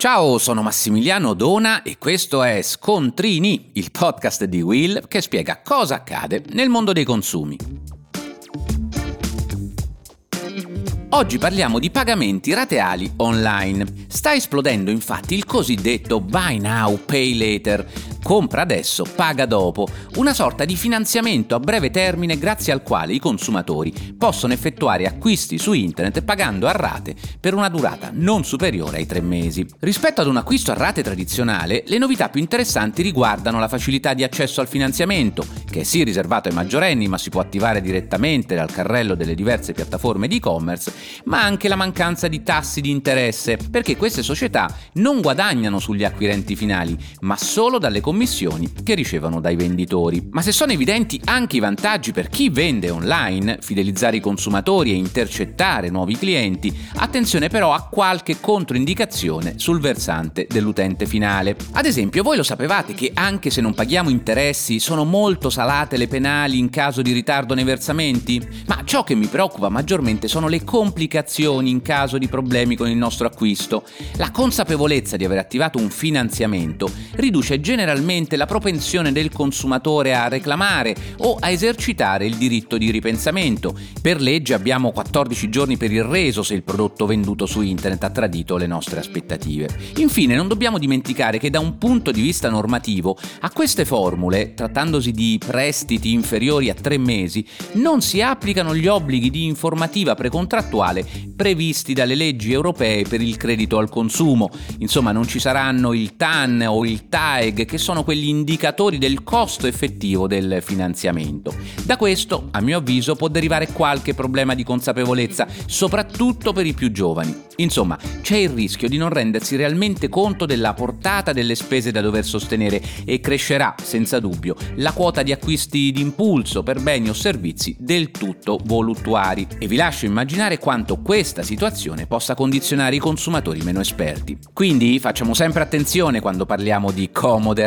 Ciao, sono Massimiliano Dona e questo è Scontrini, il podcast di Will che spiega cosa accade nel mondo dei consumi. Oggi parliamo di pagamenti rateali online. Sta esplodendo infatti il cosiddetto Buy Now, Pay Later, compra adesso, paga dopo, una sorta di finanziamento a breve termine grazie al quale i consumatori possono effettuare acquisti su internet pagando a rate per una durata non superiore ai tre mesi. Rispetto ad un acquisto a rate tradizionale, le novità più interessanti riguardano la facilità di accesso al finanziamento, che è sì riservato ai maggiorenni ma si può attivare direttamente dal carrello delle diverse piattaforme di e-commerce, ma anche la mancanza di tassi di interesse, perché queste società non guadagnano sugli acquirenti finali, ma solo dalle commissioni che ricevono dai venditori. Ma se sono evidenti anche i vantaggi per chi vende online, fidelizzare i consumatori e intercettare nuovi clienti, attenzione però a qualche controindicazione sul versante dell'utente finale. Ad esempio, voi lo sapevate che anche se non paghiamo interessi, sono molto salate le penali in caso di ritardo nei versamenti? Ma ciò che mi preoccupa maggiormente sono le complicazioni in caso di problemi con il nostro acquisto. La consapevolezza di aver attivato un finanziamento riduce generalmente generalmente la propensione del consumatore a reclamare o a esercitare il diritto di ripensamento. Per legge abbiamo 14 giorni per il reso se il prodotto venduto su internet ha tradito le nostre aspettative. Infine non dobbiamo dimenticare che da un punto di vista normativo a queste formule, trattandosi di prestiti inferiori a tre mesi, non si applicano gli obblighi di informativa precontrattuale previsti dalle leggi europee per il credito al consumo. Insomma non ci saranno il TAN o il TAEG che sono sono quegli indicatori del costo effettivo del finanziamento. Da questo, a mio avviso, può derivare qualche problema di consapevolezza, soprattutto per i più giovani. Insomma, c'è il rischio di non rendersi realmente conto della portata delle spese da dover sostenere e crescerà, senza dubbio, la quota di acquisti d'impulso per beni o servizi del tutto voluttuari. E vi lascio immaginare quanto questa situazione possa condizionare i consumatori meno esperti. Quindi facciamo sempre attenzione quando parliamo di comode